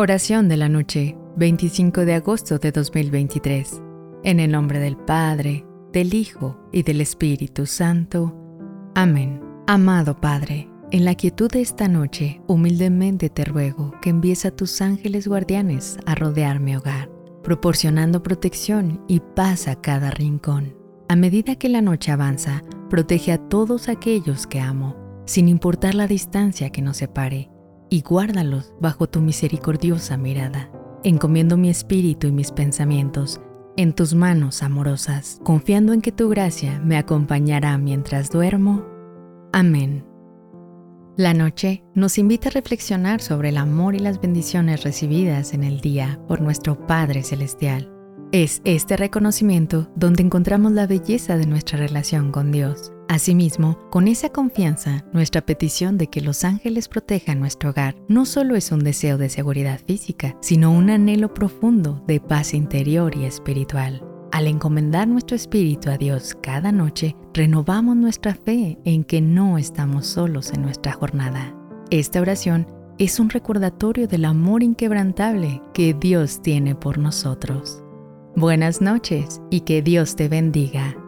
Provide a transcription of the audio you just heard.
Oración de la noche, 25 de agosto de 2023. En el nombre del Padre, del Hijo y del Espíritu Santo. Amén. Amado Padre, en la quietud de esta noche, humildemente te ruego que envíes a tus ángeles guardianes a rodear mi hogar, proporcionando protección y paz a cada rincón. A medida que la noche avanza, protege a todos aquellos que amo, sin importar la distancia que nos separe y guárdalos bajo tu misericordiosa mirada. Encomiendo mi espíritu y mis pensamientos en tus manos amorosas, confiando en que tu gracia me acompañará mientras duermo. Amén. La noche nos invita a reflexionar sobre el amor y las bendiciones recibidas en el día por nuestro Padre Celestial. Es este reconocimiento donde encontramos la belleza de nuestra relación con Dios Asimismo, con esa confianza, nuestra petición de que los ángeles protejan nuestro hogar no solo es un deseo de seguridad física, sino un anhelo profundo de paz interior y espiritual. Al encomendar nuestro espíritu a Dios cada noche, renovamos nuestra fe en que no estamos solos en nuestra jornada. Esta oración es un recordatorio del amor inquebrantable que Dios tiene por nosotros. Buenas noches y que Dios te bendiga.